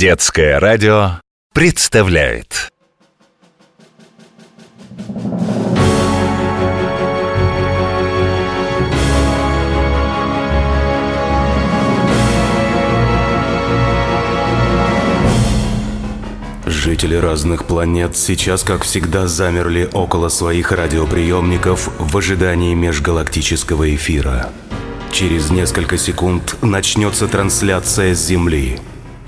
Детское радио представляет Жители разных планет сейчас, как всегда, замерли около своих радиоприемников в ожидании межгалактического эфира. Через несколько секунд начнется трансляция с Земли.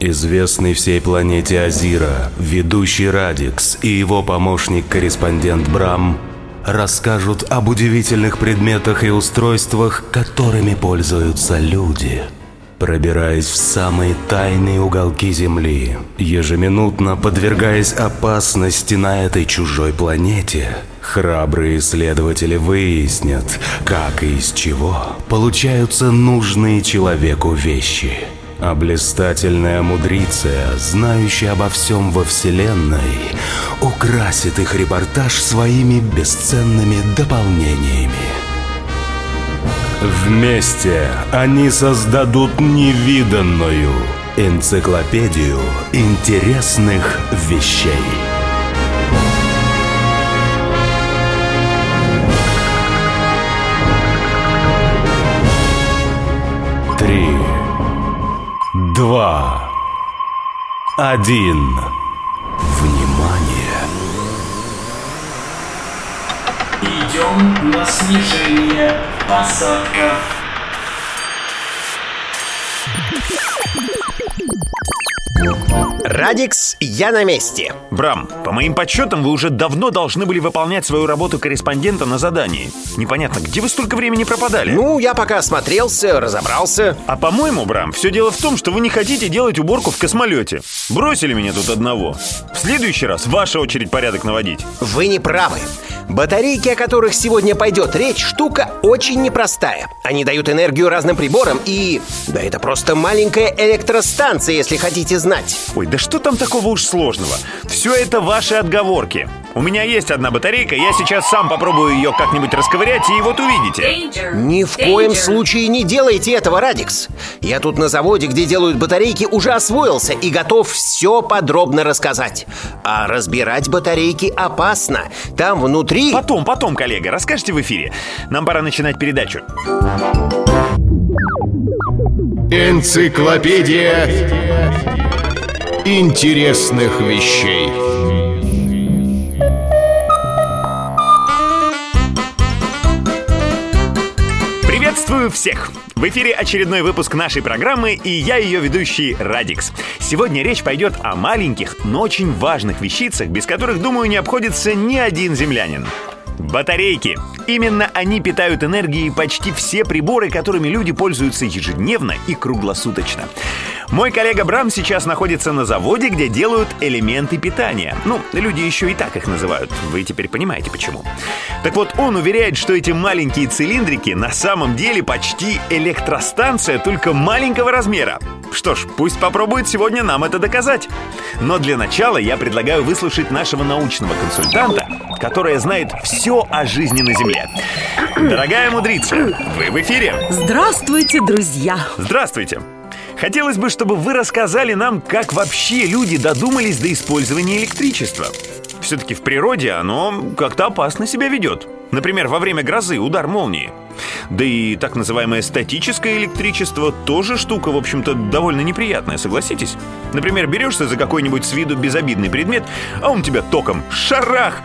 Известный всей планете Азира, ведущий Радикс и его помощник-корреспондент Брам расскажут об удивительных предметах и устройствах, которыми пользуются люди – пробираясь в самые тайные уголки Земли, ежеминутно подвергаясь опасности на этой чужой планете, храбрые исследователи выяснят, как и из чего получаются нужные человеку вещи. А блистательная мудриция, знающая обо всем во Вселенной, украсит их репортаж своими бесценными дополнениями. Вместе они создадут невиданную энциклопедию интересных вещей. Два, один. Внимание! Идем на снижение. Посадка. Радикс, я на месте. Брам, по моим подсчетам, вы уже давно должны были выполнять свою работу корреспондента на задании. Непонятно, где вы столько времени пропадали? Ну, я пока осмотрелся, разобрался. А по-моему, Брам, все дело в том, что вы не хотите делать уборку в космолете. Бросили меня тут одного. В следующий раз ваша очередь порядок наводить. Вы не правы. Батарейки, о которых сегодня пойдет речь, штука очень непростая. Они дают энергию разным приборам и... Да это просто маленькая электростанция, если хотите знать. Ой, да что там такого уж сложного? Все это ваши отговорки. У меня есть одна батарейка, я сейчас сам попробую ее как-нибудь расковырять, и вот увидите. Ни в коем случае не делайте этого, Радикс. Я тут на заводе, где делают батарейки, уже освоился и готов все подробно рассказать. А разбирать батарейки опасно. Там внутри... Потом, потом, коллега, расскажете в эфире. Нам пора начинать передачу. Энциклопедия интересных вещей. Приветствую всех! В эфире очередной выпуск нашей программы, и я ее ведущий Радикс. Сегодня речь пойдет о маленьких, но очень важных вещицах, без которых, думаю, не обходится ни один землянин. Батарейки. Именно они питают энергией почти все приборы, которыми люди пользуются ежедневно и круглосуточно. Мой коллега Брам сейчас находится на заводе, где делают элементы питания. Ну, люди еще и так их называют. Вы теперь понимаете почему. Так вот, он уверяет, что эти маленькие цилиндрики на самом деле почти электростанция, только маленького размера. Что ж, пусть попробует сегодня нам это доказать. Но для начала я предлагаю выслушать нашего научного консультанта, которая знает все о жизни на Земле. Дорогая мудрица, вы в эфире. Здравствуйте, друзья. Здравствуйте. Хотелось бы, чтобы вы рассказали нам, как вообще люди додумались до использования электричества. Все-таки в природе оно как-то опасно себя ведет. Например, во время грозы удар молнии. Да и так называемое статическое электричество тоже штука, в общем-то, довольно неприятная, согласитесь? Например, берешься за какой-нибудь с виду безобидный предмет, а он тебя током шарах!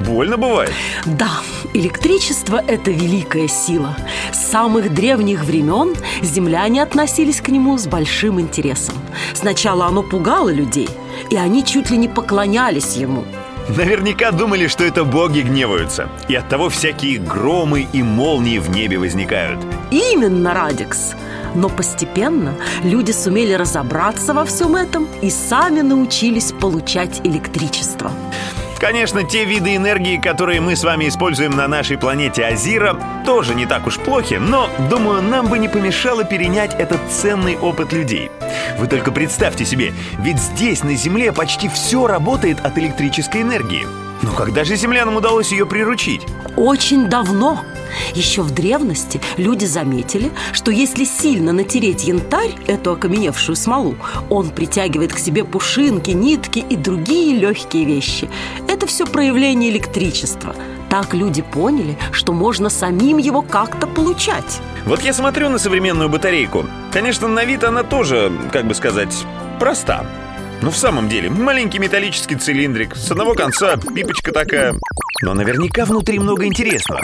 Больно бывает? Да, электричество – это великая сила. С самых древних времен земляне относились к нему с большим интересом. Сначала оно пугало людей, и они чуть ли не поклонялись ему. Наверняка думали, что это боги гневаются, и оттого всякие громы и молнии в небе возникают. Именно, Радикс. Но постепенно люди сумели разобраться во всем этом и сами научились получать электричество. Конечно, те виды энергии, которые мы с вами используем на нашей планете Азира, тоже не так уж плохи, но, думаю, нам бы не помешало перенять этот ценный опыт людей. Вы только представьте себе, ведь здесь, на Земле, почти все работает от электрической энергии. Но когда же землянам удалось ее приручить? Очень давно. Еще в древности люди заметили, что если сильно натереть янтарь, эту окаменевшую смолу, он притягивает к себе пушинки, нитки и другие легкие вещи. Это все проявление электричества. Так люди поняли, что можно самим его как-то получать. Вот я смотрю на современную батарейку. Конечно, на вид она тоже, как бы сказать, проста. Но в самом деле, маленький металлический цилиндрик, с одного конца пипочка такая. Но наверняка внутри много интересного.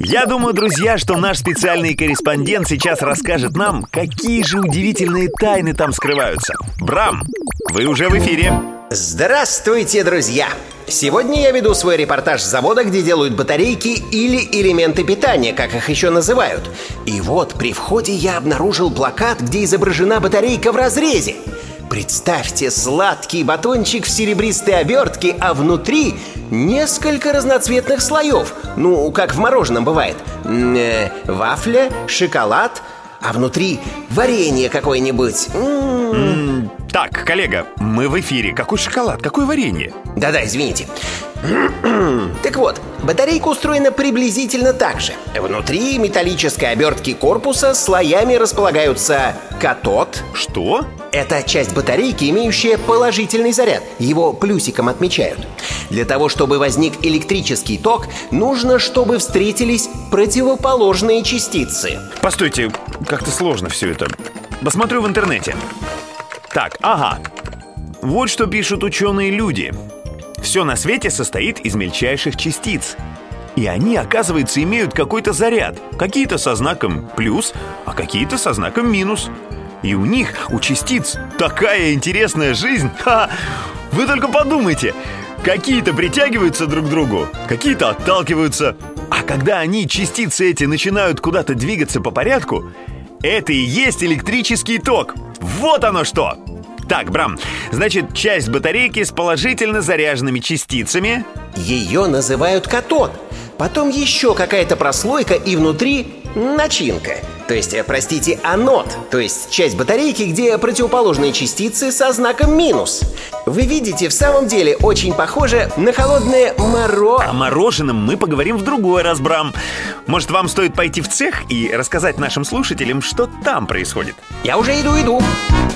Я думаю, друзья, что наш специальный корреспондент сейчас расскажет нам, какие же удивительные тайны там скрываются. Брам, вы уже в эфире. Здравствуйте, друзья! Сегодня я веду свой репортаж с завода, где делают батарейки или элементы питания, как их еще называют. И вот при входе я обнаружил плакат, где изображена батарейка в разрезе. Представьте сладкий батончик в серебристой обертке, а внутри несколько разноцветных слоев. Ну, как в мороженом бывает. -э, вафля, шоколад, а внутри варенье какое-нибудь. М-м. Так, коллега, мы в эфире. Какой шоколад, какое варенье? Да-да, извините. Так вот, батарейка устроена приблизительно так же. Внутри металлической обертки корпуса слоями располагаются катод. Что? Это часть батарейки, имеющая положительный заряд. Его плюсиком отмечают. Для того, чтобы возник электрический ток, нужно, чтобы встретились противоположные частицы. Постойте, как-то сложно все это. Посмотрю в интернете. Так, ага. Вот что пишут ученые люди. Все на свете состоит из мельчайших частиц. И они, оказывается, имеют какой-то заряд. Какие-то со знаком плюс, а какие-то со знаком минус. И у них, у частиц, такая интересная жизнь. Ха! Вы только подумайте. Какие-то притягиваются друг к другу, какие-то отталкиваются. А когда они, частицы эти, начинают куда-то двигаться по порядку, это и есть электрический ток. Вот оно что! Так, Брам, значит, часть батарейки с положительно заряженными частицами Ее называют катод. Потом еще какая-то прослойка и внутри начинка. То есть, э, простите, анод, то есть часть батарейки, где противоположные частицы со знаком минус. Вы видите, в самом деле очень похоже на холодное моро... О мороженом мы поговорим в другой раз, Брам. Может, вам стоит пойти в цех и рассказать нашим слушателям, что там происходит? Я уже иду, иду. Итак,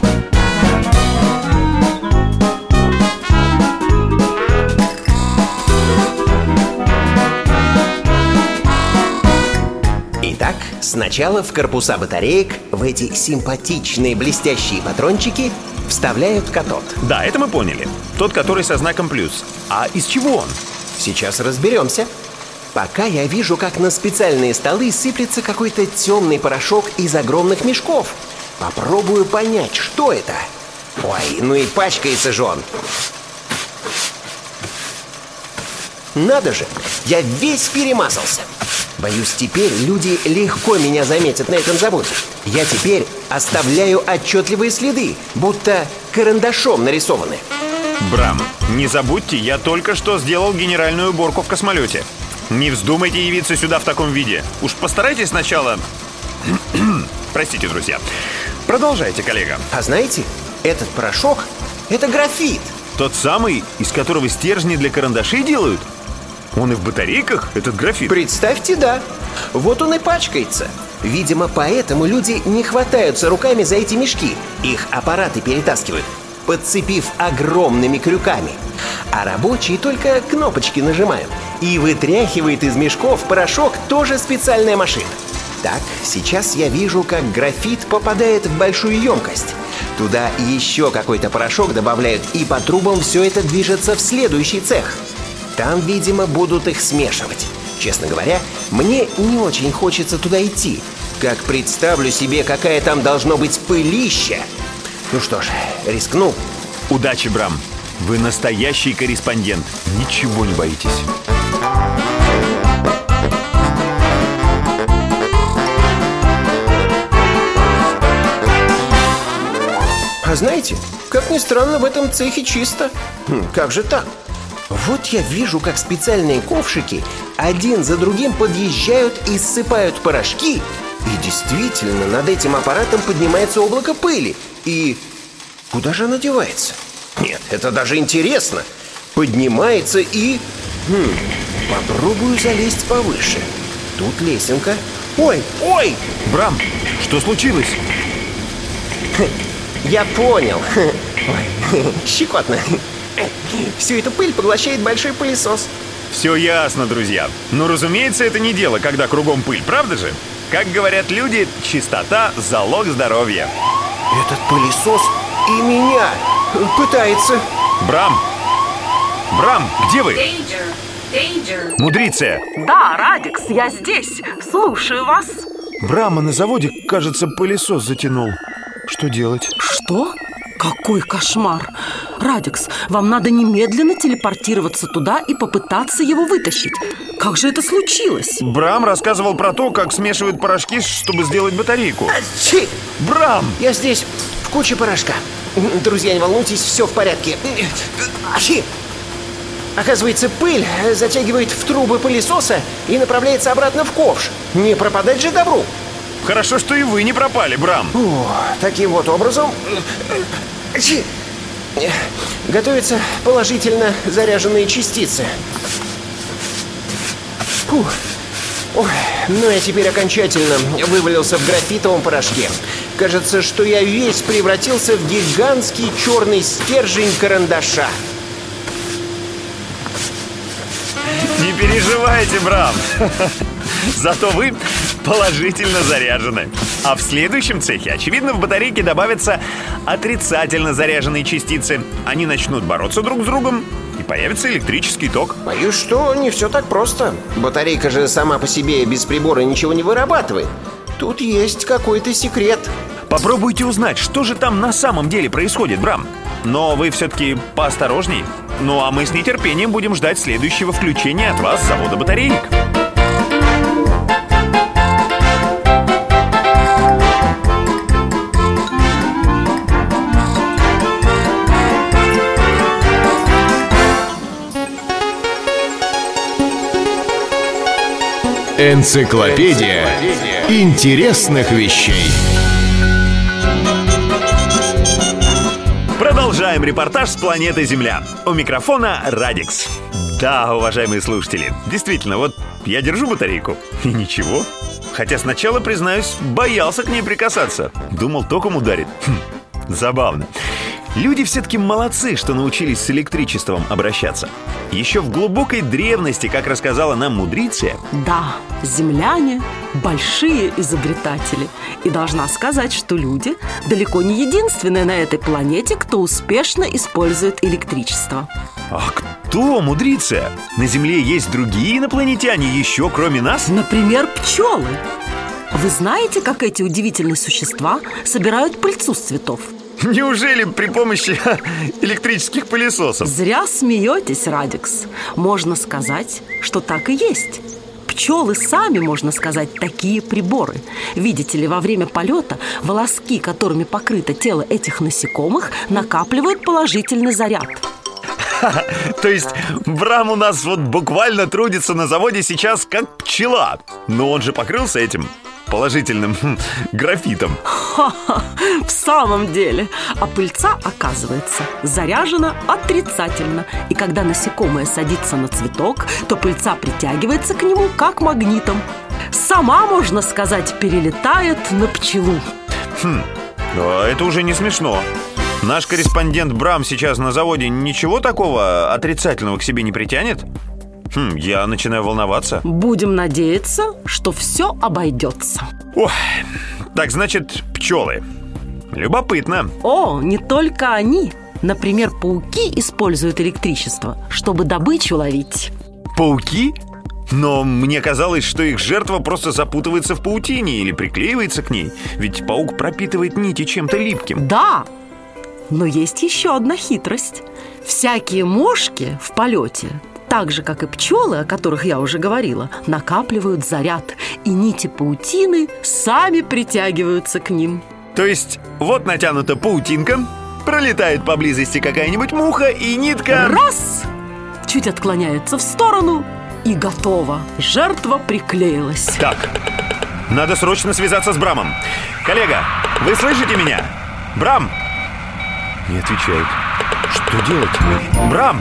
сначала в корпуса батареек в эти симпатичные блестящие патрончики вставляют катод. Да, это мы поняли. Тот, который со знаком плюс. А из чего он? Сейчас разберемся. Пока я вижу, как на специальные столы сыплется какой-то темный порошок из огромных мешков. Попробую понять, что это. Ой, ну и пачкается же он. Надо же, я весь перемазался. Боюсь, теперь люди легко меня заметят на этом заводе. Я теперь оставляю отчетливые следы, будто карандашом нарисованы. Брам, не забудьте, я только что сделал генеральную уборку в космолете. Не вздумайте явиться сюда в таком виде. Уж постарайтесь сначала... Простите, друзья. Продолжайте, коллега. А знаете, этот порошок – это графит. Тот самый, из которого стержни для карандашей делают? Он и в батарейках, этот графит? Представьте, да. Вот он и пачкается. Видимо, поэтому люди не хватаются руками за эти мешки. Их аппараты перетаскивают, подцепив огромными крюками. А рабочие только кнопочки нажимают. И вытряхивает из мешков порошок тоже специальная машина. Так, сейчас я вижу, как графит попадает в большую емкость. Туда еще какой-то порошок добавляют, и по трубам все это движется в следующий цех. Там, видимо, будут их смешивать. Честно говоря, мне не очень хочется туда идти. Как представлю себе, какая там должно быть пылища. Ну что ж, рискну. Удачи, Брам. Вы настоящий корреспондент. Ничего не боитесь. А знаете, как ни странно, в этом цехе чисто. Хм, как же так? Вот я вижу, как специальные ковшики один за другим подъезжают и ссыпают порошки. И действительно, над этим аппаратом поднимается облако пыли. И куда же она девается? Нет, это даже интересно. Поднимается и... Хм, попробую залезть повыше. Тут лесенка. Ой, ой! Брам, что случилось? Я понял. Ой, щекотно. Всю эту пыль поглощает большой пылесос. Все ясно, друзья. Но, разумеется, это не дело, когда кругом пыль, правда же? Как говорят люди, чистота – залог здоровья. Этот пылесос и меня пытается. Брам! Брам, где вы? Мудриция! Да, Радикс, я здесь. Слушаю вас. Брама на заводе, кажется, пылесос затянул. Что делать? Что? Какой кошмар! Радикс, вам надо немедленно телепортироваться туда и попытаться его вытащить. Как же это случилось? Брам рассказывал про то, как смешивают порошки, чтобы сделать батарейку. Чи! Брам! Я здесь, в куче порошка. Друзья, не волнуйтесь, все в порядке. Чи! Оказывается, пыль затягивает в трубы пылесоса и направляется обратно в ковш. Не пропадать же добру. Хорошо, что и вы не пропали, Брам. О, таким вот образом... Чи! Готовятся положительно заряженные частицы. Фух. Ой, ну я теперь окончательно вывалился в графитовом порошке. Кажется, что я весь превратился в гигантский черный стержень карандаша. Не переживайте, Брам. Зато вы положительно заряжены. А в следующем цехе, очевидно, в батарейке добавятся отрицательно заряженные частицы. Они начнут бороться друг с другом, и появится электрический ток. Боюсь, что не все так просто. Батарейка же сама по себе без прибора ничего не вырабатывает. Тут есть какой-то секрет. Попробуйте узнать, что же там на самом деле происходит, Брам. Но вы все-таки поосторожней. Ну а мы с нетерпением будем ждать следующего включения от вас с завода батареек. Энциклопедия интересных вещей. Продолжаем репортаж с планеты Земля. У микрофона Радикс. Да, уважаемые слушатели, действительно, вот я держу батарейку, и ничего. Хотя сначала, признаюсь, боялся к ней прикасаться. Думал, током ударит. Хм, забавно. Люди все-таки молодцы, что научились с электричеством обращаться. Еще в глубокой древности, как рассказала нам мудриция, Да, земляне – большие изобретатели. И должна сказать, что люди далеко не единственные на этой планете, кто успешно использует электричество. а кто мудриция? На Земле есть другие инопланетяне еще кроме нас? Например, пчелы. Вы знаете, как эти удивительные существа собирают пыльцу с цветов? Неужели при помощи электрических пылесосов? Зря смеетесь, Радикс. Можно сказать, что так и есть. Пчелы сами, можно сказать, такие приборы. Видите ли, во время полета волоски, которыми покрыто тело этих насекомых, накапливают положительный заряд. То есть Брам у нас вот буквально трудится на заводе сейчас как пчела. Но он же покрылся этим положительным хм, графитом. Ха-ха, в самом деле. А пыльца, оказывается, заряжена отрицательно. И когда насекомое садится на цветок, то пыльца притягивается к нему как магнитом. Сама, можно сказать, перелетает на пчелу. А это уже не смешно. Наш корреспондент Брам сейчас на заводе ничего такого отрицательного к себе не притянет? Хм, я начинаю волноваться. Будем надеяться, что все обойдется. Ой, так значит, пчелы. Любопытно. О, не только они. Например, пауки используют электричество, чтобы добычу ловить. Пауки? Но мне казалось, что их жертва просто запутывается в паутине или приклеивается к ней. Ведь паук пропитывает нити чем-то липким. Да, но есть еще одна хитрость. Всякие мошки в полете, так же, как и пчелы, о которых я уже говорила, накапливают заряд, и нити паутины сами притягиваются к ним. То есть, вот натянута паутинка, пролетает поблизости какая-нибудь муха, и нитка... Раз! Чуть отклоняется в сторону, и готово. Жертва приклеилась. Так, надо срочно связаться с Брамом. Коллега, вы слышите меня? Брам! Не отвечает. Что делать? Брам!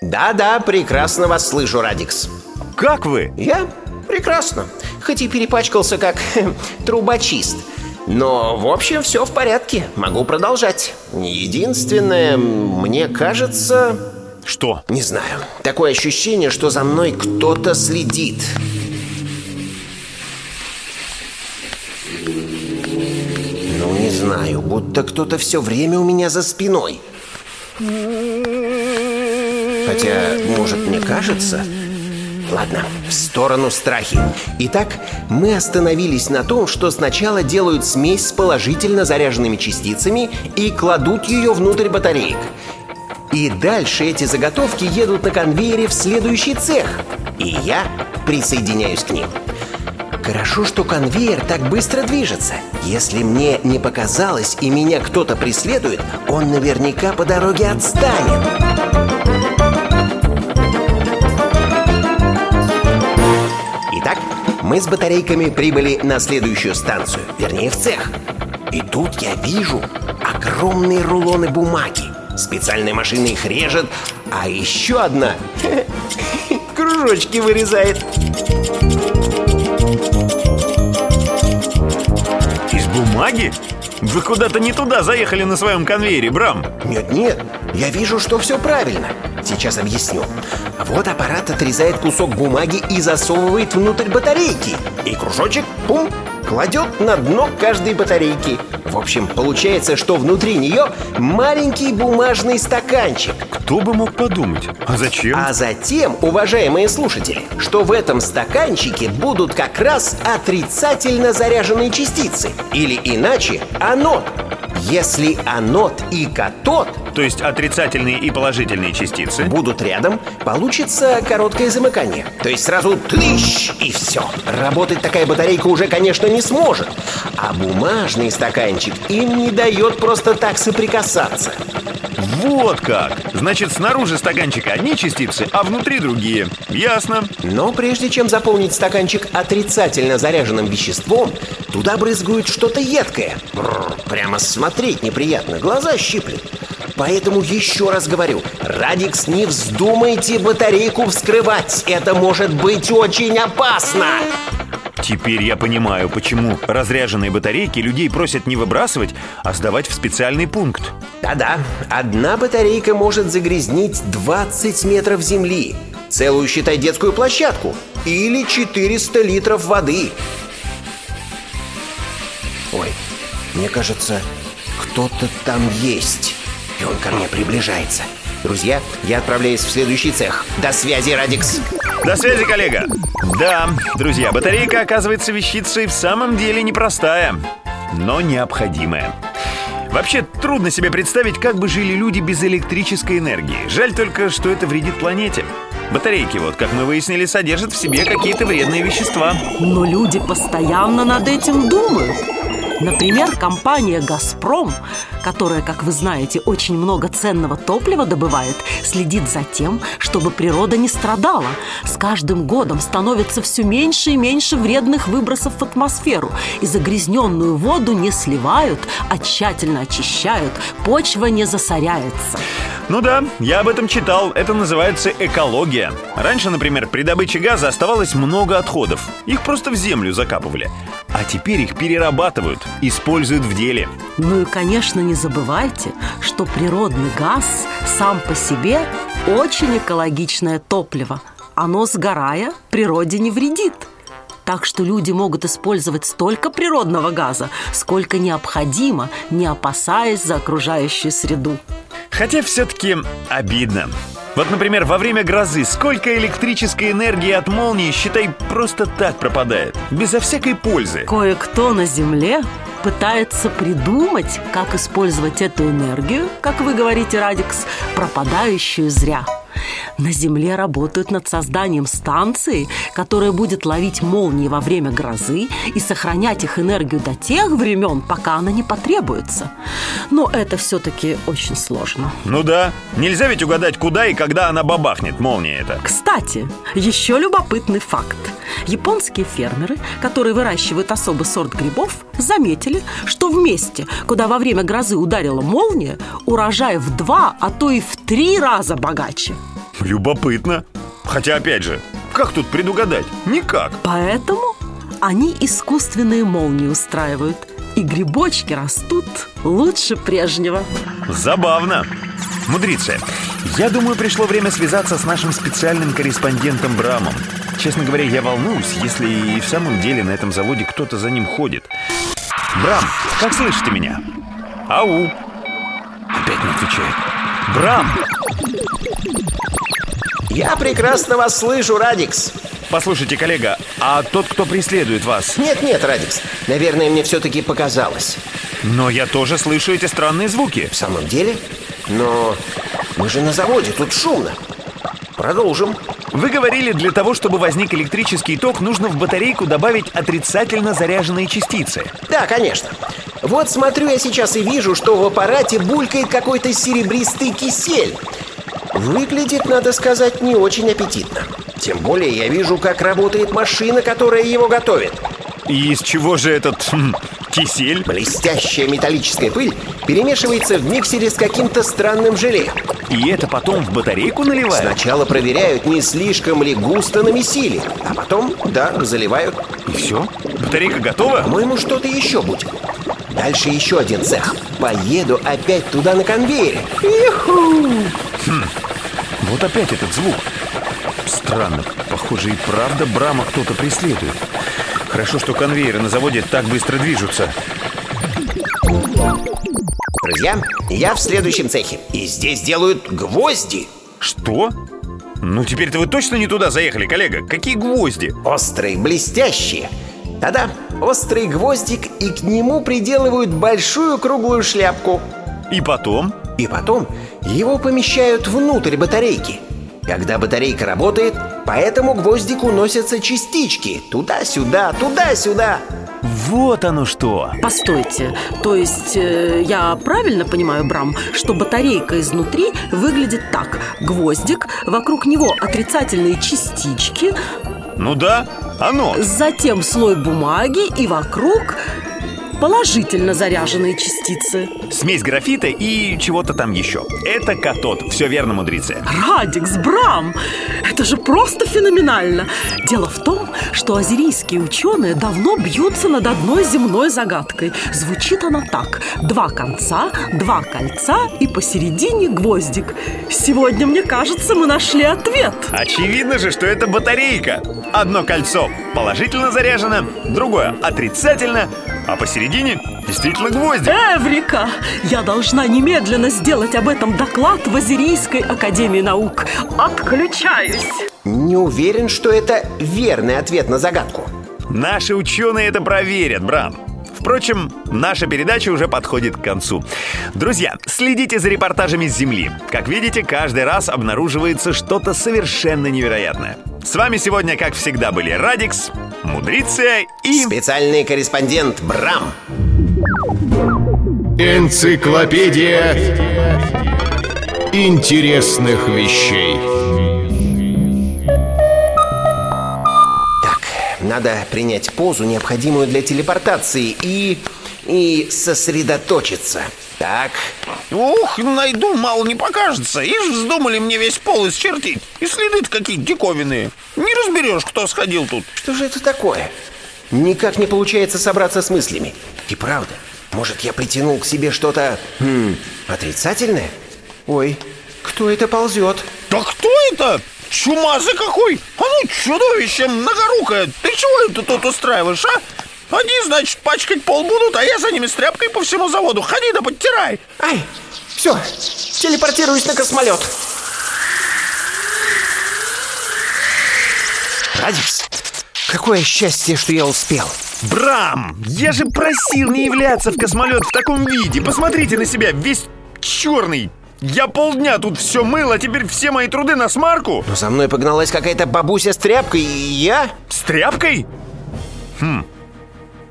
Да-да, прекрасно вас слышу, Радикс. Как вы? Я? Прекрасно. Хоть и перепачкался как трубочист. Но, в общем, все в порядке. Могу продолжать. Единственное, мне кажется... Что? Не знаю. Такое ощущение, что за мной кто-то следит. Ну, не знаю, будто кто-то все время у меня за спиной. Хотя, может, мне кажется... Ладно, в сторону страхи. Итак, мы остановились на том, что сначала делают смесь с положительно заряженными частицами и кладут ее внутрь батареек. И дальше эти заготовки едут на конвейере в следующий цех. И я присоединяюсь к ним. Хорошо, что конвейер так быстро движется. Если мне не показалось и меня кто-то преследует, он наверняка по дороге отстанет. Итак, мы с батарейками прибыли на следующую станцию, вернее в цех. И тут я вижу огромные рулоны бумаги. Специальная машина их режет, а еще одна кружочки вырезает. Бумаги? Вы куда-то не туда заехали на своем конвейере, Брам. Нет-нет, я вижу, что все правильно. Сейчас объясню. Вот аппарат отрезает кусок бумаги и засовывает внутрь батарейки. И кружочек, пум, кладет на дно каждой батарейки. В общем, получается, что внутри нее маленький бумажный стаканчик. Кто бы мог подумать? А зачем? А затем, уважаемые слушатели, что в этом стаканчике будут как раз отрицательно заряженные частицы. Или иначе, анод. Если анод и катод То есть отрицательные и положительные частицы. будут рядом, получится короткое замыкание. То есть сразу тыщ и все. Работать такая батарейка уже, конечно, не сможет. А бумажный стаканчик им не дает просто так соприкасаться. Вот как! Значит, снаружи стаканчика одни частицы, а внутри другие. Ясно. Но прежде чем заполнить стаканчик отрицательно заряженным веществом, туда брызгают что-то едкое. Бррр, прямо смотреть неприятно, глаза щиплет. Поэтому еще раз говорю, Радикс, не вздумайте батарейку вскрывать. Это может быть очень опасно. Теперь я понимаю, почему разряженные батарейки людей просят не выбрасывать, а сдавать в специальный пункт. Да-да, одна батарейка может загрязнить 20 метров земли. Целую, считай, детскую площадку. Или 400 литров воды. Ой, мне кажется, кто-то там есть. И он ко мне приближается. Друзья, я отправляюсь в следующий цех. До связи, Радикс. До связи, коллега. Да, друзья, батарейка оказывается вещицей в самом деле непростая, но необходимая. Вообще, трудно себе представить, как бы жили люди без электрической энергии. Жаль только, что это вредит планете. Батарейки, вот, как мы выяснили, содержат в себе какие-то вредные вещества. Но люди постоянно над этим думают. Например, компания «Газпром», которая, как вы знаете, очень много ценного топлива добывает, следит за тем, чтобы природа не страдала. С каждым годом становится все меньше и меньше вредных выбросов в атмосферу. И загрязненную воду не сливают, а тщательно очищают. Почва не засоряется. Ну да, я об этом читал. Это называется экология. Раньше, например, при добыче газа оставалось много отходов. Их просто в землю закапывали. А теперь их перерабатывают, используют в деле. Ну и, конечно, не забывайте, что природный газ сам по себе очень экологичное топливо. Оно, сгорая, природе не вредит. Так что люди могут использовать столько природного газа, сколько необходимо, не опасаясь за окружающую среду. Хотя все-таки обидно. Вот, например, во время грозы сколько электрической энергии от молнии, считай, просто так пропадает, безо всякой пользы. Кое-кто на Земле пытается придумать, как использовать эту энергию, как вы говорите, Радикс, пропадающую зря. На Земле работают над созданием станции, которая будет ловить молнии во время грозы и сохранять их энергию до тех времен, пока она не потребуется. Но это все-таки очень сложно. Ну да, нельзя ведь угадать, куда и когда она бабахнет, молния эта. Кстати, еще любопытный факт. Японские фермеры, которые выращивают особый сорт грибов, заметили, что в месте, куда во время грозы ударила молния, урожай в два, а то и в три раза богаче. Любопытно. Хотя, опять же, как тут предугадать? Никак. Поэтому они искусственные молнии устраивают. И грибочки растут лучше прежнего. Забавно. Мудрица, я думаю, пришло время связаться с нашим специальным корреспондентом Брамом. Честно говоря, я волнуюсь, если и в самом деле на этом заводе кто-то за ним ходит. Брам, как слышите меня? Ау. Опять не отвечает. Брам! Я прекрасно вас слышу, Радикс. Послушайте, коллега, а тот, кто преследует вас? Нет-нет, Радикс, наверное, мне все-таки показалось. Но я тоже слышу эти странные звуки. В самом деле? Но мы же на заводе, тут шумно. Продолжим. Вы говорили, для того, чтобы возник электрический ток, нужно в батарейку добавить отрицательно заряженные частицы. Да, конечно. Вот смотрю я сейчас и вижу, что в аппарате булькает какой-то серебристый кисель. Выглядит, надо сказать, не очень аппетитно. Тем более я вижу, как работает машина, которая его готовит. И из чего же этот хм, кисель? Блестящая металлическая пыль перемешивается в миксере с каким-то странным желе. И это потом в батарейку наливают? Сначала проверяют, не слишком ли густо намесили, а потом, да, заливают. И все? Батарейка готова? По-моему, что-то еще будет. Дальше еще один цех. Поеду опять туда на конвейере. Иху! Хм, вот опять этот звук. Странно, похоже и правда Брама кто-то преследует. Хорошо, что конвейеры на заводе так быстро движутся. Друзья, я в следующем цехе. И здесь делают гвозди. Что? Ну теперь-то вы точно не туда заехали, коллега. Какие гвозди? Острые, блестящие. Да-да, острый гвоздик, и к нему приделывают большую круглую шляпку. И потом? И потом его помещают внутрь батарейки. Когда батарейка работает, по этому гвоздику носятся частички. Туда-сюда, туда-сюда. Вот оно что! Постойте, то есть э, я правильно понимаю, Брам, что батарейка изнутри выглядит так. Гвоздик, вокруг него отрицательные частички, Ну да, оно. затем слой бумаги и вокруг положительно заряженные частицы. Смесь графита и чего-то там еще. Это катод. Все верно, мудрица. Радикс, Брам! Это же просто феноменально! Дело в том, что азерийские ученые давно бьются над одной земной загадкой. Звучит она так. Два конца, два кольца и посередине гвоздик. Сегодня, мне кажется, мы нашли ответ. Очевидно же, что это батарейка. Одно кольцо положительно заряжено, другое отрицательно, а посередине действительно гвоздик. Эврика! Я должна немедленно сделать об этом доклад в Азерийской Академии Наук. Отключаюсь! Не уверен, что это верный ответ на загадку. Наши ученые это проверят, Брам. Впрочем, наша передача уже подходит к концу. Друзья, следите за репортажами с Земли. Как видите, каждый раз обнаруживается что-то совершенно невероятное. С вами сегодня, как всегда, были Радикс, Мудриция и... Специальный корреспондент Брам. Энциклопедия интересных вещей. Надо принять позу, необходимую для телепортации, и... и сосредоточиться. Так, Ух, найду, мало не покажется. Ишь, вздумали мне весь пол исчертить. И следы-то какие диковинные. Не разберешь, кто сходил тут. что же это такое? Никак не получается собраться с мыслями. И правда, может, я притянул к себе что-то... хм, отрицательное? Ой, кто это ползет? Да кто это? Чумазый какой! А ну, чудовище многорукое! Ты чего это тут устраиваешь, а? Они, значит, пачкать пол будут, а я за ними с тряпкой по всему заводу. Ходи да подтирай. Ай, все, телепортируюсь на космолет. Радикс, какое счастье, что я успел. Брам! Я же просил не являться в космолет в таком виде. Посмотрите на себя, весь черный. Я полдня тут все мыл, а теперь все мои труды на смарку? Но за мной погналась какая-то бабуся с тряпкой, и я... С тряпкой? Хм,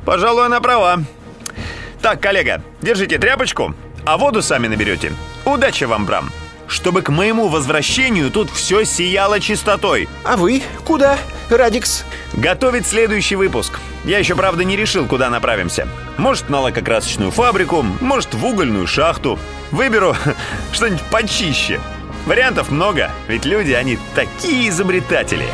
пожалуй, она права. Так, коллега, держите тряпочку, а воду сами наберете. Удачи вам, Брам. Чтобы к моему возвращению тут все сияло чистотой. А вы куда, Радикс? Готовить следующий выпуск. Я еще, правда, не решил, куда направимся. Может, на лакокрасочную фабрику, может, в угольную шахту. Выберу что-нибудь почище. Вариантов много, ведь люди, они такие изобретатели.